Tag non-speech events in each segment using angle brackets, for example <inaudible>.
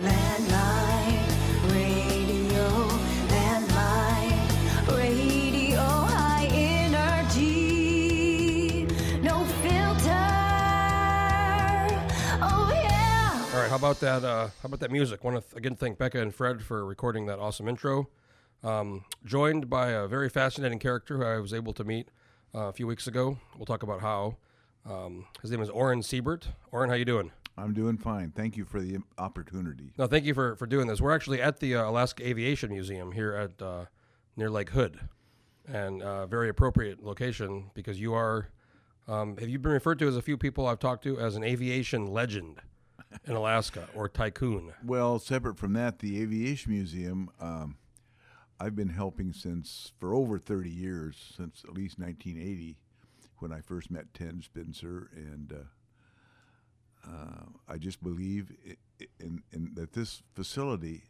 Radio, radio, high energy, no filter. Oh yeah. All right, how about that? Uh, how about that music? Want to th- again thank Becca and Fred for recording that awesome intro. Um, joined by a very fascinating character who I was able to meet uh, a few weeks ago. We'll talk about how. Um, his name is Orin Seybert. Orin, how you doing? I'm doing fine. Thank you for the opportunity. No, thank you for, for doing this. We're actually at the uh, Alaska Aviation Museum here at uh, near Lake Hood, and uh, very appropriate location because you are. Um, have you been referred to as a few people I've talked to as an aviation legend in Alaska or tycoon? Well, separate from that, the Aviation Museum, um, I've been helping since for over 30 years, since at least 1980, when I first met Ted Spencer, and uh, I just believe i- i- in, in that this facility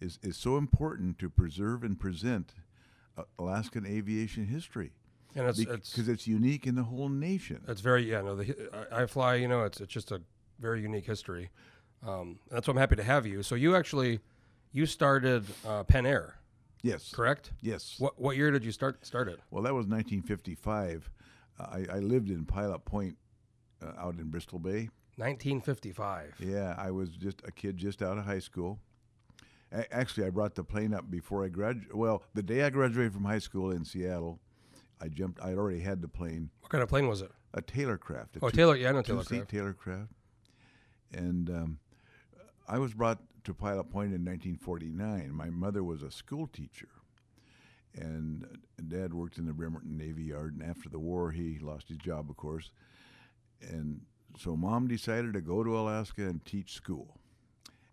is, is so important to preserve and present uh, Alaskan aviation history And it's because it's unique in the whole nation. It's very yeah. No, the I, I fly. You know, it's it's just a very unique history. Um, that's why I'm happy to have you. So you actually you started uh, Pen Air, Yes, correct? Yes. What what year did you start start it? Well, that was 1955. Uh, I, I lived in Pilot Point uh, out in Bristol Bay. 1955. Yeah, I was just a kid just out of high school. A- actually, I brought the plane up before I graduated. Well, the day I graduated from high school in Seattle, I jumped. I already had the plane, What kind of plane was it? a Taylorcraft. a Oh, two- Taylor. Yeah, I know Taylor. two-seat Taylorcraft. And um, I was brought to Pilot Point in 1949. My mother was a school teacher, and uh, Dad worked in the Bremerton Navy Yard. And after the war, he lost his job, of course. And so Mom decided to go to Alaska and teach school,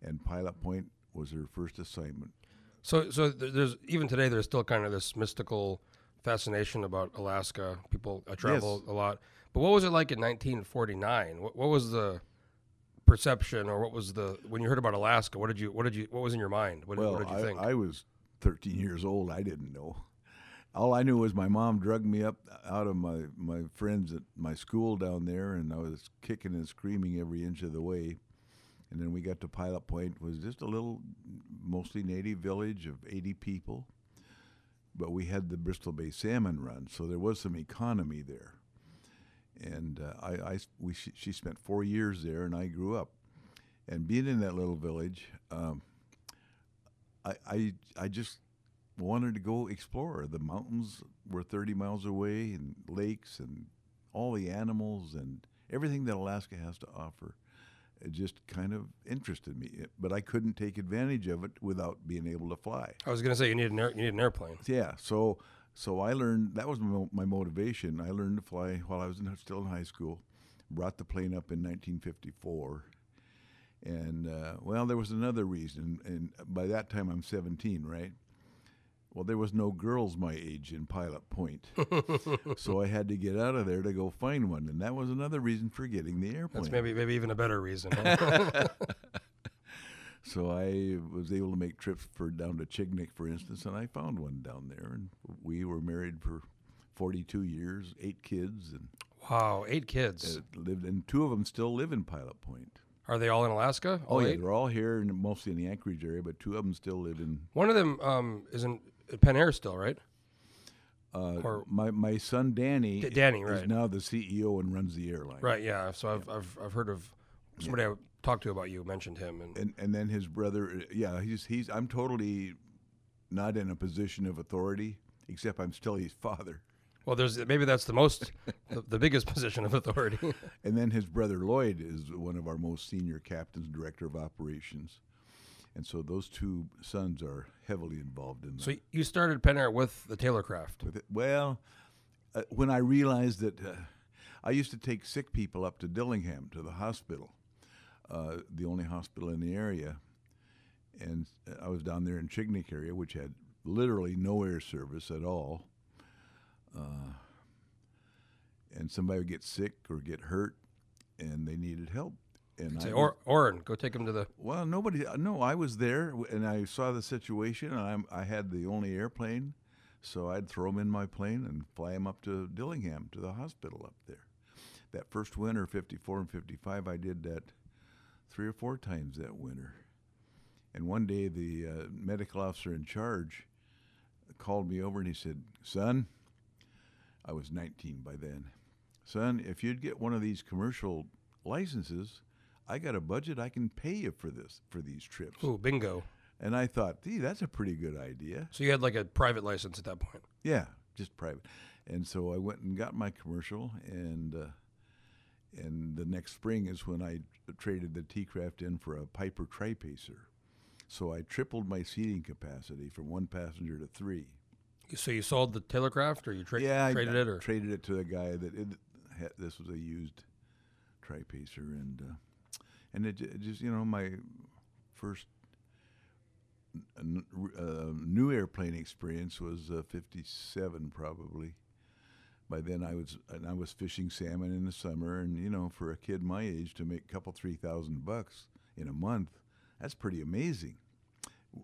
and Pilot Point was her first assignment. So so there's even today there's still kind of this mystical fascination about Alaska. People I travel Yes. a lot. But what was it like in 1949? What, what was the perception or what was the when you heard about Alaska? What did you what did you what was in your mind? What, well, what did you I, think? I was 13 years old. I didn't know. All I knew was my mom drugged me up out of my, my friends at my school down there, and I was kicking and screaming every inch of the way. And then we got to Pilot Point. Was just a little, mostly native village of 80 people. But we had the Bristol Bay Salmon Run, so there was some economy there. And uh, I, I, we, she, she spent four years there, and I grew up. And being in that little village, um, I, I I just wanted to go explore. The mountains were 30 miles away, and lakes, and all the animals, and everything that Alaska has to offer. It just kind of interested me, but I couldn't take advantage of it without being able to fly. I was going to say you need an air, you need an airplane. Yeah, so so I learned that was my, my motivation. I learned to fly while I was in, still in high school. Brought the plane up in 1954, and uh, well, there was another reason. And by that time, I'm 17, right? Well, there was no girls my age in Pilot Point, <laughs> so I had to get out of there to go find one, and that was another reason for getting the airplane. That's maybe maybe even a better reason. huh? <laughs> So I was able to make trips for down to Chignik, for instance, and I found one down there, and we were married for 42 years, eight kids, and wow, eight kids. lived. And two of them still live in Pilot Point. Are they all in Alaska? Oh yeah, eight? they're all here, and mostly in the Anchorage area, but two of them still live in. One of them um, is in Pen Air still, right? Uh, Or- my my son Danny, D- Danny, is right. now the CEO and runs the airline. Right. Yeah. So I've I've, I've heard of somebody I talked to about you mentioned him, and and and then his brother yeah he's he's i'm totally not in a position of authority except i'm still his father well, there's maybe that's the most <laughs> the, the biggest position of authority. and then his brother lloyd is one of our most senior captains director of operations and so those two sons are heavily involved in that. so you started Pen Air with the Taylorcraft. with it. well uh, when i realized that uh, i used to take sick people up to dillingham to the hospital uh, the only hospital in the area and I was down there in Chignik area, which had literally no air service at all. Uh, and somebody would get sick or get hurt, and they needed help. And Say, or Orin, go take him to the. well, nobody. No, I was there, and I saw the situation, and I'm, I had the only airplane, so I'd throw them in my plane and fly them up to Dillingham to the hospital up there. That first winter, '54 and '55, I did that three or four times that winter. And one day, the uh, medical officer in charge called me over and he said, "Son, I was 19 by then. Son, if you'd get one of these commercial licenses, I got a budget. I can pay you for this for these trips." Ooh, bingo. And I thought, "Gee, that's a pretty good idea." So you had like a private license at that point. Yeah, just private. And so I went and got my commercial, and uh, and the next spring is when I traded the T-Craft in for a Piper Tripacer. So I tripled my seating capacity from one passenger to three. So you sold the Taylorcraft, or you tra- yeah, traded I it, or traded it to a guy that it had, this was a used Tripacer, and uh, and it, ju- just you know my first uh, new airplane experience was uh, '57 probably. By then I was and I was fishing salmon in the summer, and you know for a kid my age to make a couple three thousand bucks in a month, that's pretty amazing.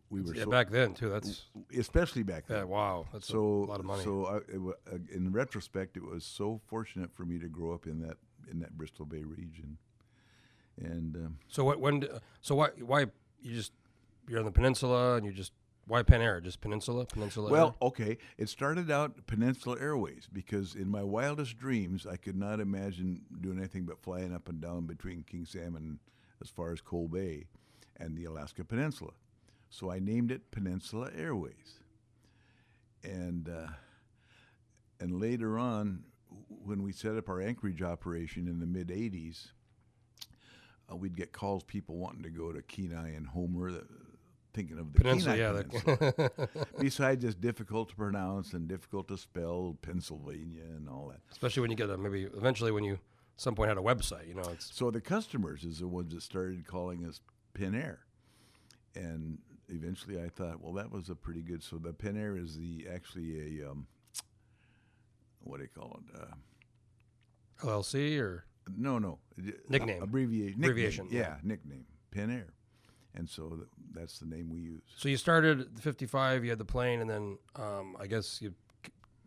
We were yeah, so, back then too. That's especially back then yeah, wow, that's so a lot of money. So I, it, in retrospect, it was so fortunate for me to grow up in that in that Bristol Bay region, and um, So what? When? So why? Why you just you're on the peninsula and you just why Pen Air? Just Peninsula, Peninsula. well, okay, it started out Peninsula Airways because in my wildest dreams, I could not imagine doing anything but flying up and down between King Salmon, as far as Cold Bay, and the Alaska Peninsula. So I named it Peninsula Airways, and uh, and later on, when we set up our Anchorage operation in the mid '80s, uh, we'd get calls people wanting to go to Kenai and Homer, thinking of the Peninsula, Kenai yeah. Peninsula. <laughs> Besides just difficult to pronounce and difficult to spell, Pennsylvania and all that. especially when you get a maybe eventually when you some point had a website. You know, it's So the customers is the ones that started calling us Pin Air, and eventually I thought, well, that was a pretty good. So the Pin Air is the actually a um, what do you call it? Uh, LLC or no, no Nickname. abbreviation, Abbreviation, nickname, yeah. yeah, nickname, Pin Air, and so th- that's the name we use. so you started the 55. You had the plane, and then um, I guess you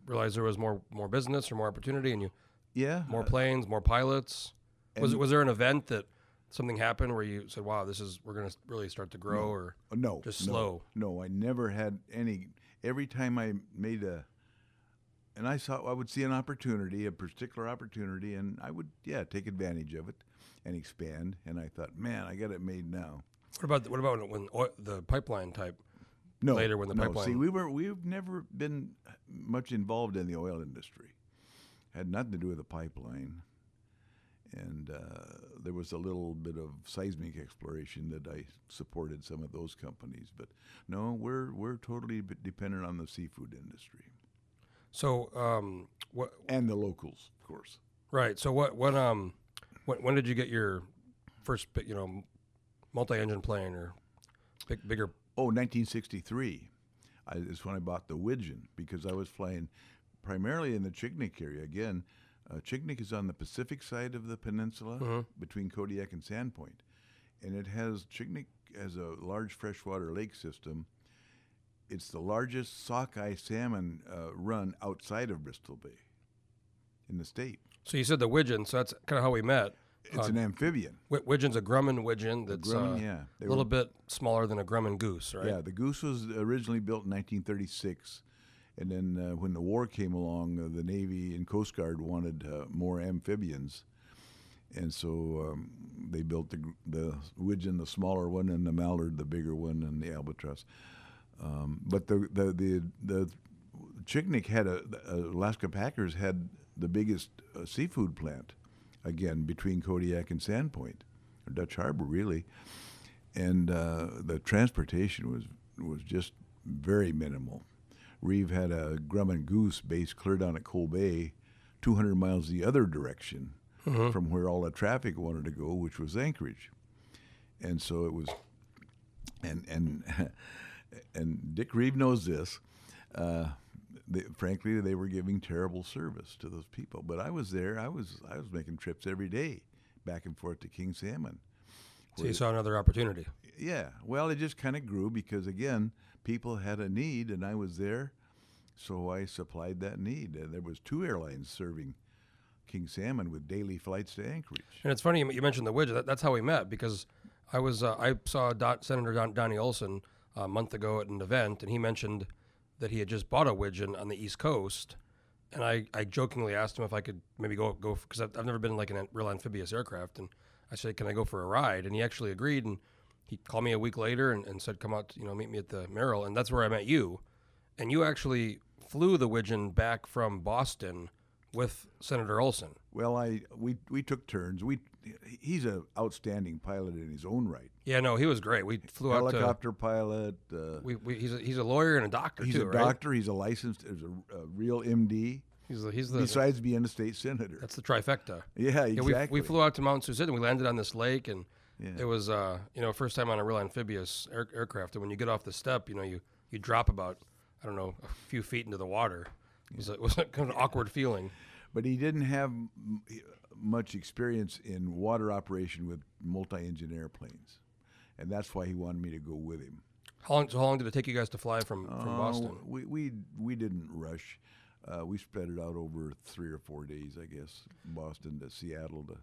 realized there was more more business or more opportunity, and you Yeah, more uh, planes, more pilots. Was was there an event that something happened where you said, "Wow, this is we're going to really start to grow"? Or Uh, No, Just no, slow. No, I never had any. Every time I made a, and I saw I would see an opportunity, a particular opportunity, and I would yeah take advantage of it and expand. And I thought, man, I got it made now. what about what about when oil, the pipeline type? No, Later when the no. pipeline- See, we were we've never been much involved in the oil industry. Had nothing to do with the pipeline. And uh, there was a little bit of seismic exploration that I supported some of those companies, but no, we're we're totally dependent on the seafood industry So um, what? and the locals, of course. Right. So what? What? Um, when, when did you get your first, you know, multi-engine plane or big, bigger? Oh, 1963 I, is when I bought the Widgeon because I was flying primarily in the Chignik area. Again, uh, Chignik is on the Pacific side of the peninsula between Kodiak and Sand Point. And it has, Chignik has a large freshwater lake system. It's the largest sockeye salmon uh, run outside of Bristol Bay in the state. So you said the widgeon. So that's kind of how we met. It's Uh, an amphibian. Wi- Widgeon's a Grumman widgeon that's Grumman, uh, yeah. A little were- bit smaller than a Grumman goose, right? Yeah, the Goose was originally built in 1936, and then uh, when the war came along, uh, the Navy and Coast Guard wanted uh, more amphibians, and so um, they built the the Widgeon, the smaller one, and the Mallard, the bigger one, and the Albatross. Um, but the the the the Chignik had a the Alaska Packers had the biggest uh, seafood plant, again between Kodiak and Sand Point, or Dutch Harbor, really and uh, the transportation was was just very minimal. Reeve had a Grumman Goose base clear down at Cold Bay, 200 miles the other direction from where all the traffic wanted to go, which was Anchorage, and so it was. And and <laughs> and Dick Reeve knows this. Uh, they, frankly, they were giving terrible service to those people. But I was there. I was I was making trips every day, back and forth to King Salmon. So you saw another opportunity. Yeah. Well, it just kind of grew because again, people had a need, and I was there, so I supplied that need. And there was two airlines serving King Salmon with daily flights to Anchorage. And it's funny you you mentioned the widget. That, that's how we met because I was uh, I saw Don, Senator Don, Donnie Olson a month ago at an event, and he mentioned that he had just bought a widgeon on the East Coast, and I, I jokingly asked him if I could maybe go go because I've, I've never been in like a real amphibious aircraft, and I said, "Can I go for a ride?" And he actually agreed, and he called me a week later and, and said, "Come out, you know, meet me at the Merrill," and that's where I met you, and you actually flew the widgeon back from Boston with Senator Olson. Well, I we we took turns. We he's a outstanding pilot in his own right. Yeah, no, he was great. We flew out to Helicopter pilot. Uh, we, we he's a, he's a lawyer and a doctor he's too, a right? doctor. He's a licensed. He's a, a real MD. He's the, he's the Besides being a state senator. that's the trifecta. Yeah, Yeah, exactly. we, we flew out to Mount and we landed on this lake and Yeah. it was uh you know first time on a real amphibious air, aircraft and when you get off the step you know you you drop about I don't know a few feet into the water. It was a, it was a kind of an awkward feeling. But he didn't have much experience in water operation with multi-engine airplanes, and that's why he wanted me to go with him. How long so how long did it take you guys to fly from from Uh, Boston? we we we didn't rush. Uh, we spread it out over three or four days, I guess. Boston to Seattle to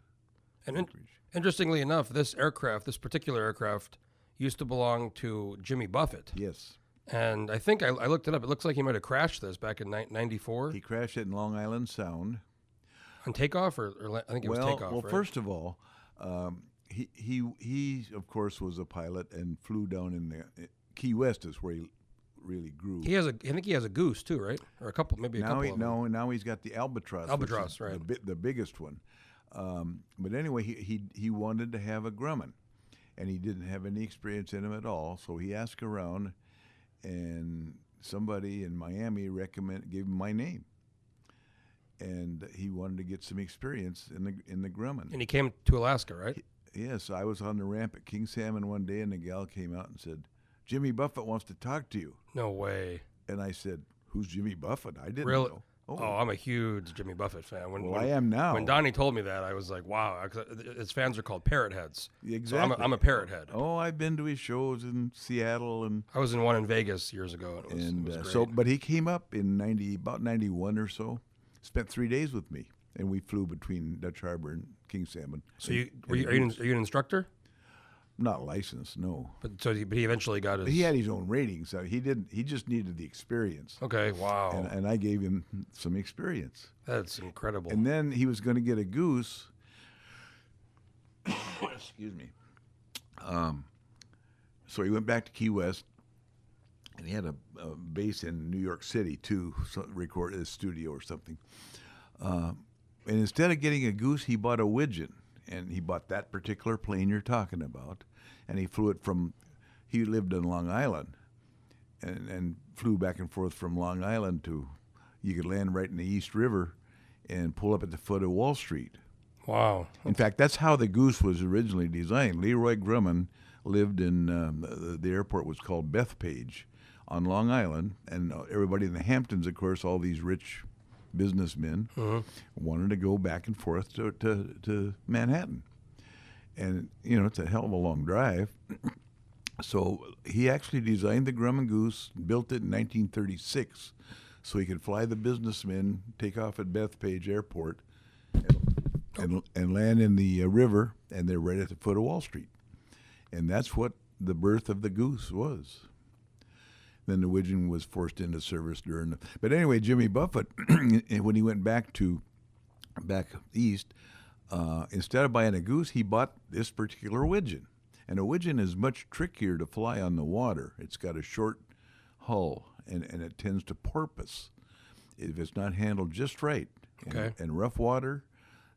And in, Anchorage. interestingly enough, this aircraft, this particular aircraft, used to belong to Jimmy Buffett. Yes, And I think I, I looked it up. It looks like he might have crashed this back in '94 he crashed it in Long Island Sound. On takeoff, or, or I think it was well, takeoff. well, right? first of all, um, he he he of course was a pilot and flew down in the Key West is where he really grew. he has a. I think he has a goose too, right? Or a couple, maybe a now couple. he, them. no, now he's got the albatross. Albatross, right. The, the biggest one. Um, but anyway, he, he he wanted to have a Grumman, and he didn't have any experience in him at all. So he asked around, and somebody in Miami recommend gave him my name, and he wanted to get some experience in the in the Grumman. And he came to Alaska, right? Yes, I was on the ramp at King Salmon one day, and the gal came out and said, "Jimmy Buffett wants to talk to you." No way. And I said, "Who's Jimmy Buffett?" I didn't Really? know. Oh. I'm a huge Jimmy Buffett fan. When, Well, when, I am now. When Donnie told me that, I was like, "Wow!" His fans are called parrot heads. So I'm a, Exactly. I'm a parrot head. Oh, I've been to his shows in Seattle and I was in one in Vegas years ago. And it was, and uh, so, but he came up in ninety about ninety one or so. Spent three days with me, and we flew between Dutch Harbor and King Salmon. So you, were you, are, you, an- are you an instructor? Not licensed, no. But so he, but he eventually got his. He had his own ratings. So he didn't. He just needed the experience, okay, wow, and, and I gave him some experience. that's incredible. And then he was going to get a goose. <coughs> Excuse me. Um, so he went back to Key West, and he had a, a base in New York City to so record a studio or something. Uh, and instead of getting a goose, he bought a widgeon, and he bought that particular plane you're talking about, and he flew it from. He lived in Long Island, and and flew back and forth from Long Island to. You could land right in the East River, and pull up at the foot of Wall Street. wow, In fact, that's how the goose was originally designed. Leroy Grumman lived in um, the, the airport was called Bethpage on Long Island, and uh, everybody in the Hamptons, of course, all these rich businessmen wanted to go back and forth to, to, to Manhattan. And you know, it's a hell of a long drive. <clears throat> so he actually designed the Grumman Goose, built it in 1936, so he could fly the businessmen, take off at Bethpage Airport, and, and land in the uh, river, and they're right at the foot of Wall Street. And that's what the birth of the goose was. Then the widgeon was forced into service during the. But anyway, Jimmy Buffett, <clears throat> when he went back to back east, uh, instead of buying a goose, he bought this particular widgeon. And a widgeon is much trickier to fly on the water. It's got a short hull, and, and it tends to porpoise if it's not handled just right. And- Okay. And, rough water,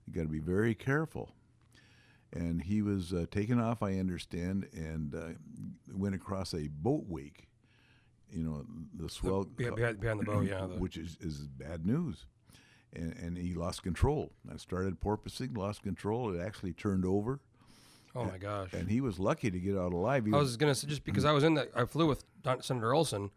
you got to be very careful. And he was uh, taken off, I understand, and uh, went across a boat wake. You know, the swell, Be- behind, behind the boat, yeah. The, which is, is bad news. And, and he lost control. I started porpoising, lost control. It actually turned over, oh my gosh. and he was lucky to get out alive. He I was gonna say just because I was in that, I flew with Don, Senator Olson,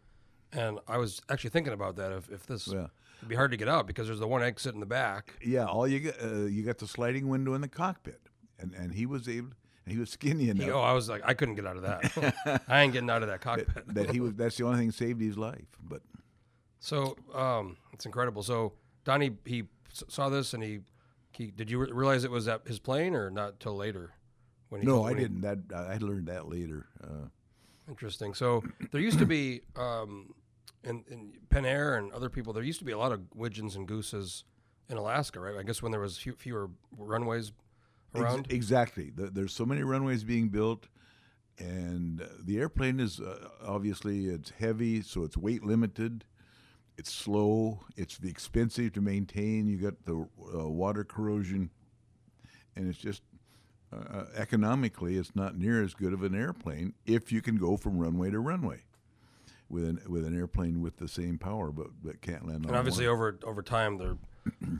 and I was actually thinking about that. If, if this, Yeah. it'd be hard to get out because there's the one exit in the back. yeah, all you got, uh, you got the sliding window in the cockpit, and and he was able, he was skinny enough He- oh, I was like, I couldn't get out of that. I ain't getting out of <laughs> that cockpit. that he was. That's the only thing that saved his life. But So um, it's incredible. So Donnie, he saw this and he, he did you re- realize it was at his plane or not till later When he No, I when he- didn't. That I learned that later. Uh, Interesting. So there used to be, um, in, in PenAir and other people, there used to be a lot of widgeons and gooses in Alaska, right? I guess when there was few, fewer runways Ex- exactly. The, there's so many runways being built, and uh, the airplane is uh, obviously it's heavy, so it's weight limited. It's slow. It's expensive to maintain. You got the uh, water corrosion, and it's just uh, uh, economically, it's not near as good of an airplane if you can go from runway to runway with an with an airplane with the same power, but but can't land on. and obviously one. over over time, there.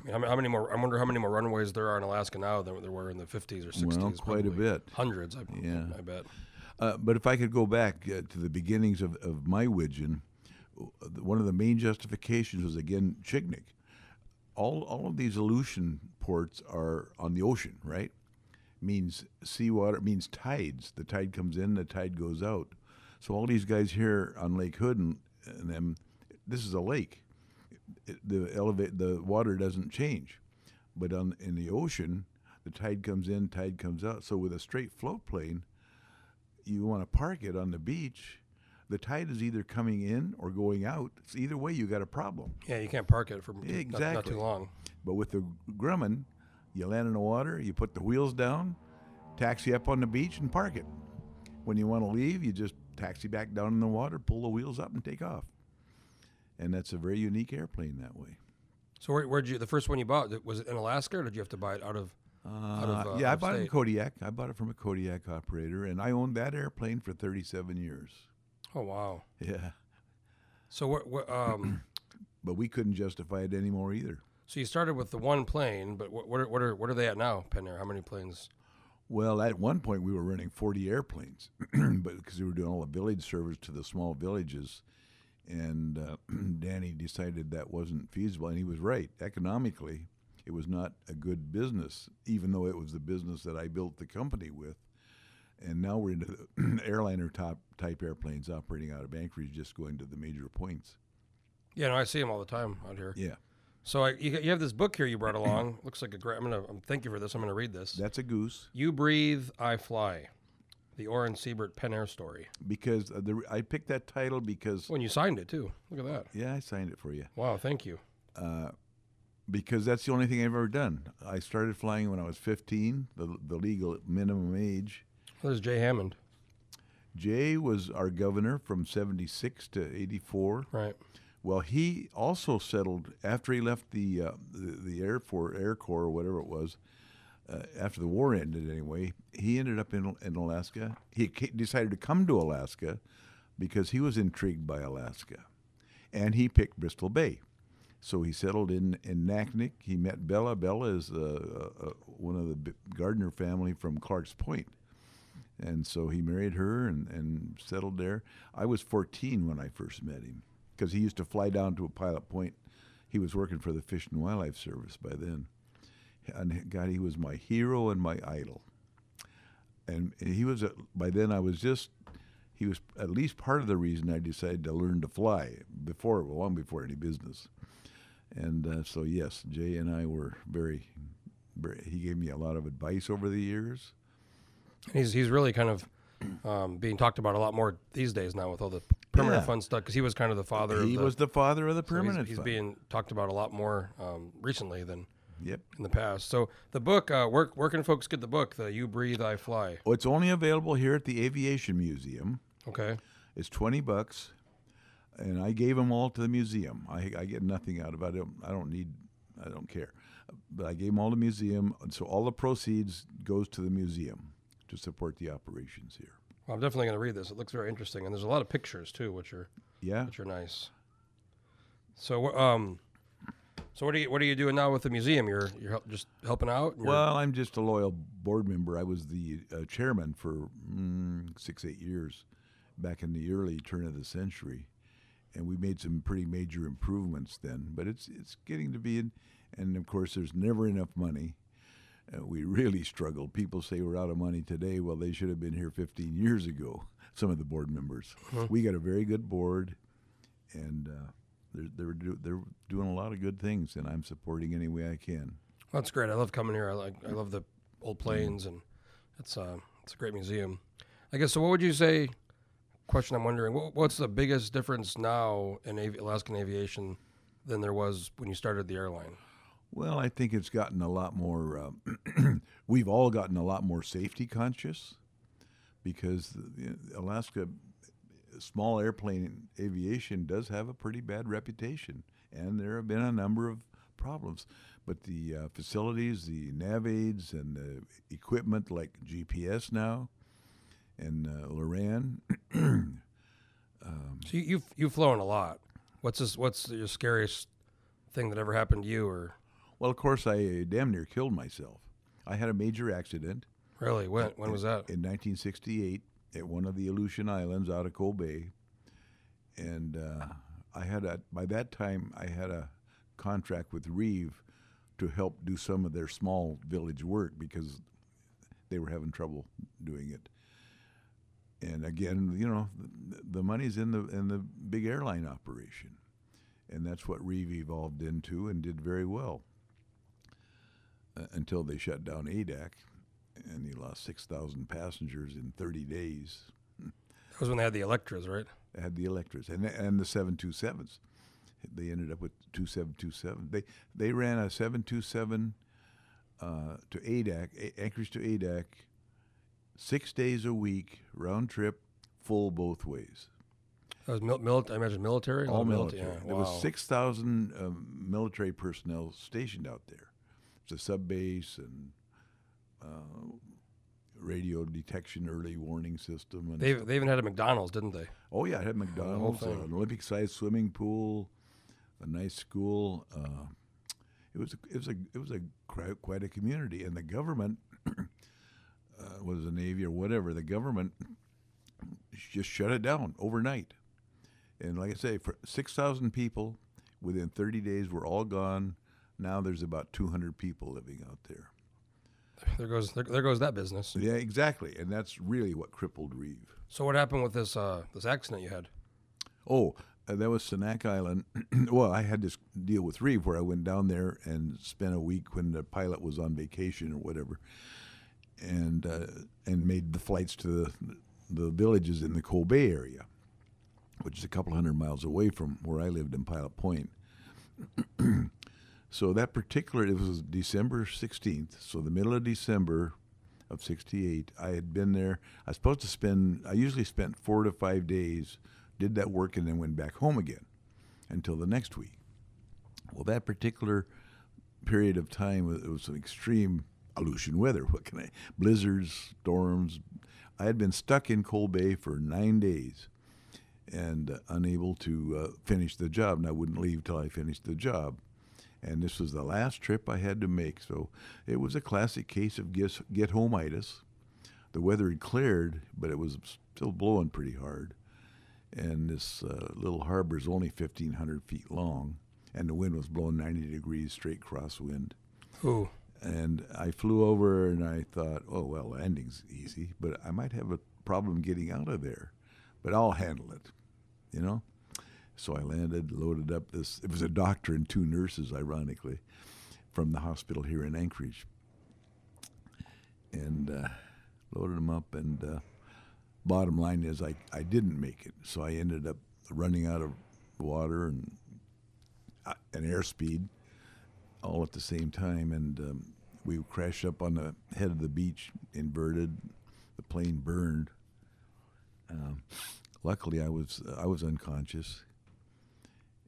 How many, more? I wonder how many more runways there are in Alaska now than there were in the 50s or 60s. Well, quite a bit. Hundreds. I, Yeah. I bet. Uh, but if I could go back uh, to the beginnings of, of my widgeon, one of the main justifications was again Chignik. All all of these Aleutian ports are on the ocean, right? Means seawater means tides. The tide comes in, the tide goes out. So all these guys here on Lake Hood and, and them, this is a lake. It, the elevate the water doesn't change, but on in the ocean, the tide comes in, tide comes out. So with a straight float plane, you want to park it on the beach, the tide is either coming in or going out. So either way, you got a problem. Yeah, you can't park it for not- not, Exactly. too long. But with the Grumman, you land in the water, you put the wheels down, taxi up on the beach, and park it. When you want to leave, you just taxi back down in the water, pull the wheels up, and take off. And that's a very unique airplane that way. So where, where'd you? The first one you bought was it in Alaska, or did you have to buy it out of? out of, Uh, uh, yeah, I bought it in? Kodiak. I bought it from a Kodiak operator, and I owned that airplane for 37 years. Oh wow. Yeah. So what? what um, <clears throat> But we couldn't justify it anymore either. so you started with the one plane, but what, what are what are what are they at now, PenAir? How many planes? Well, at one point we were running 40 airplanes, <clears throat> but because we were doing all the village service to the small villages, and uh, <clears throat> Danny decided that wasn't feasible, and he was right. Economically, it was not a good business, even though it was the business that I built the company with. And now we're into the <clears throat> airliner top type airplanes operating out of Anchorage, just going to the major points. Yeah, no, I see them all the time out here. Yeah, So I, you, you have this book here you brought along. <clears throat> Looks like a great. I'm gonna. Um, thank you for this. I'm gonna read this. that's a goose You breathe, I fly. The Orin Seybert Penn Air story. because uh, the, I picked that title because When you signed it too. Look at that. yeah, I signed it for you. Wow, thank you. because that's the only thing I've ever done. I started flying when I was 15, the, the legal minimum age. There's Jay Hammond. Jay was our governor from 76 to 84. Right. Well, he also settled after he left the uh, the, the Air Force, Air Corps, or whatever it was. Uh, after the war ended, anyway, he ended up in in Alaska. He decided to come to Alaska because he was intrigued by Alaska, and he picked Bristol Bay. So he settled in in Naknek. He met Bella. Bella is uh, uh, one of the Gardner family from Clark's Point, and so he married her and, and settled there. I was 14 when I first met him because he used to fly down to a pilot point. He was working for the Fish and Wildlife Service by then. And God, he was my hero and my idol. And he was, a, by then I was just, he was at least part of the reason I decided to learn to fly before, well, long before any business. And uh, so, yes, Jay and I were very, very, he gave me a lot of advice over the years. And he's he's really kind of um, being talked about a lot more these days now with all the permanent Yeah. fund stuff because he was kind of the father. he of the, was the father of the so he's- permanent he's, being talked about a lot more um, recently than Yep. in the past. So the book, uh, where where can folks get the book? The You Breathe, I Fly. Oh, it's only available here at the Aviation Museum. Okay. It's twenty bucks, and I gave them all to the museum. I, I get nothing out of it. I don't, I don't need. I don't care. But I gave them all to the museum, and so all the proceeds goes to the museum to support the operations here. Well, I'm definitely going to read this. It looks very interesting, and there's a lot of pictures too, which are Yeah. which are nice. So um, so what are you what are you doing now with the museum? You're you're hel- just helping out. you're- Well, I'm just a loyal board member. I was the uh, chairman for mm, six, eight years back in the early turn of the century, and we made some pretty major improvements then. But it's it's getting to be, in, and of course, there's never enough money. Uh, we <laughs> really struggled. People say we're out of money today. Well, they should have been here 15 years ago. <laughs> Some of the board members. We got a very good board, and uh, they're they're do, they're doing a lot of good things, and I'm supporting any way I can. That's great. I love coming here. I like I love the old planes and it's uh It's a great museum. I guess. So, what would you say? Question I'm wondering. What, what's the biggest difference now in avi- Alaskan aviation than there was when you started the airline? Well, I think it's gotten a lot more. Uh, <clears throat> we've all gotten a lot more safety conscious because Alaska small airplane aviation does have a pretty bad reputation, and there have been a number of problems. But the uh, facilities, the nav aids, and the equipment like GPS now, and uh, Loran, <clears throat> So you, you've you've flown a lot. What's this? What's your scariest thing that ever happened to you? Or well, of course, I damn near killed myself. I had a major accident. really, when when was that? in 1968 at one of the Aleutian Islands out of Cold Bay, and uh, I had a by that time I had a contract with Reeve to help do some of their small village work because they were having trouble doing it. And again, you know, the, money's in the in the big airline operation, and that's what Reeve evolved into and did very well uh, until they shut down Adak and he lost 6,000 passengers in 30 days. That was when they had the Electras, right? They had the Electras and, and the 727s. They ended up with two 727. They, they ran a 727 uh, to Adak, Anchorage to Adak, six days a week, round trip, full both ways. That was mil- mili- I imagine military. All of military. Yeah, There wow. was 6,000 um, military personnel stationed out there. It's a sub base and radio detection early warning system. And They they even had a McDonald's, didn't they? Oh yeah, it had McDonald's, uh, an Olympic-sized swimming pool, a nice school. Uh, it was a, it was a it was a quite a community, and the government <clears throat> uh, was the Navy or whatever. The government just shut it down overnight, and like I say, for six thousand people within thirty days were all gone. Now there's about two hundred people living out there. There goes there, there goes that business. Yeah, exactly, and that's really what crippled Reeve. So what happened with this uh, this accident you had? Oh, uh, that was Sanak Island. <clears throat> well, I had this deal with Reeve where I went down there and spent a week when the pilot was on vacation or whatever, and uh, and made the flights to the, the villages in the Cold Bay area, which is a couple hundred miles away from where I lived in Pilot Point. <clears throat> so that particular it was December sixteenth. So the middle of December of '68, I had been there. I was supposed to spend. I usually spent four to five days, did that work, and then went back home again until the next week. Well, that particular period of time it was an extreme Aleutian weather. <laughs> What can I? Blizzards, storms. I had been stuck in Cold Bay for nine days and uh, unable to uh, finish the job, and I wouldn't leave till I finished the job. And this was the last trip I had to make, so it was a classic case of get, get homeitis. The weather had cleared, but it was still blowing pretty hard. And this uh, little harbor is only 1,500 feet long, and the wind was blowing 90 degrees straight crosswind. Ooh, And I flew over and I thought, oh, well, landing's easy, but I might have a problem getting out of there. But I'll handle it, you know? So I landed, loaded up this, it was a doctor and two nurses, ironically, from the hospital here in Anchorage. And uh, loaded them up. And uh, bottom line is, I, I didn't make it. So I ended up running out of water and, uh, and airspeed all at the same time, and um, we crashed up on the head of the beach, inverted. The plane burned. Um, luckily, I was I was unconscious,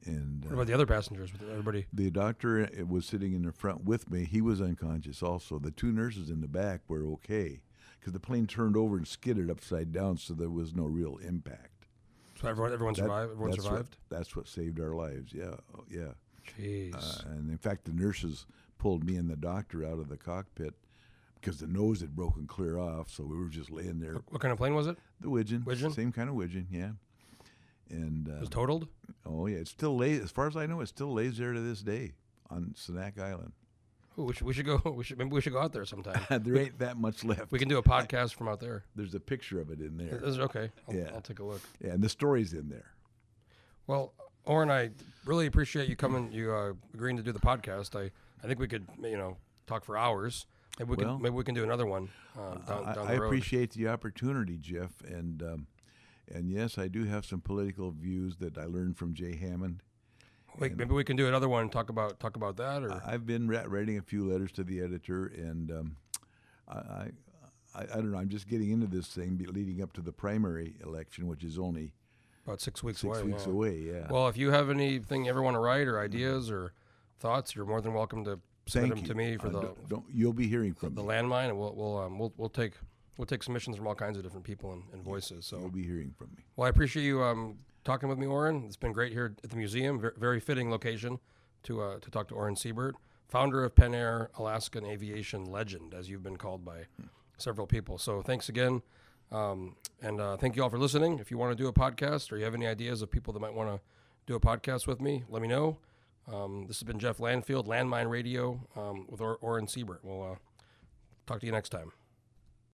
and what uh, about the other passengers? With everybody? the doctor uh, was sitting in the front with me. He was unconscious also. The two nurses in the back were okay because the plane turned over and skidded upside down, so there was no real impact. So everyone everyone That- survived. Everyone that's survived. What, that's what saved our lives. Yeah, oh, yeah. Jeez. Uh, and in fact, the nurses pulled me and the doctor out of the cockpit because the nose had broken clear off. So we were just laying there. what kind of plane was it? The widgeon, Widgeon? same kind of widgeon, yeah. And It was uh, totaled. oh yeah, it still lays. As far as I know, it still lays there to this day on Sanak Island. Ooh, we should we should go. <laughs> We should maybe we should go out there sometime. <laughs> there ain't that much left. we can do a <laughs> podcast from out there. There's a picture of it in there. Is okay? I'll, Yeah. I'll take a look. Yeah, and the story's in there. Well, Orin, I really appreciate you coming, you uh, agreeing to do the podcast. I, I think we could, you know, talk for hours. Maybe we Well- can maybe we can do another one uh, down, I, down I road. appreciate the opportunity, Jeff, and um, and yes, I do have some political views that I learned from Jay Hammond. Wait, maybe we can do another one and talk about talk about that or I've been writing a few letters to the editor, and um, I, I, I don't know. I'm just getting into this thing leading up to the primary election, which is only about six weeks six away. weeks yeah. away. Yeah. Well, if you have anything you ever want to write or ideas or thoughts, you're more than welcome to send them you. to me for Uh, the don't, don't- you'll be hearing from the me. landmine, and we'll we'll um, we'll we'll take we'll take submissions from all kinds of different people and, and voices. So, You'll be hearing from me. well, I appreciate you um, talking with me, Orin. It's been great here at the museum. Very, very fitting location to uh, to talk to Orin Seybert, founder of Pen Air Alaskan Aviation Legend, as you've been called by several people. So, thanks again. Um, and uh, thank you all for listening. If you want to do a podcast or you have any ideas of people that might want to do a podcast with me, let me know. Um, this has been Jeff Landfield, Landmine Radio um, with or- Orin Seybert. We'll uh, talk to you next time.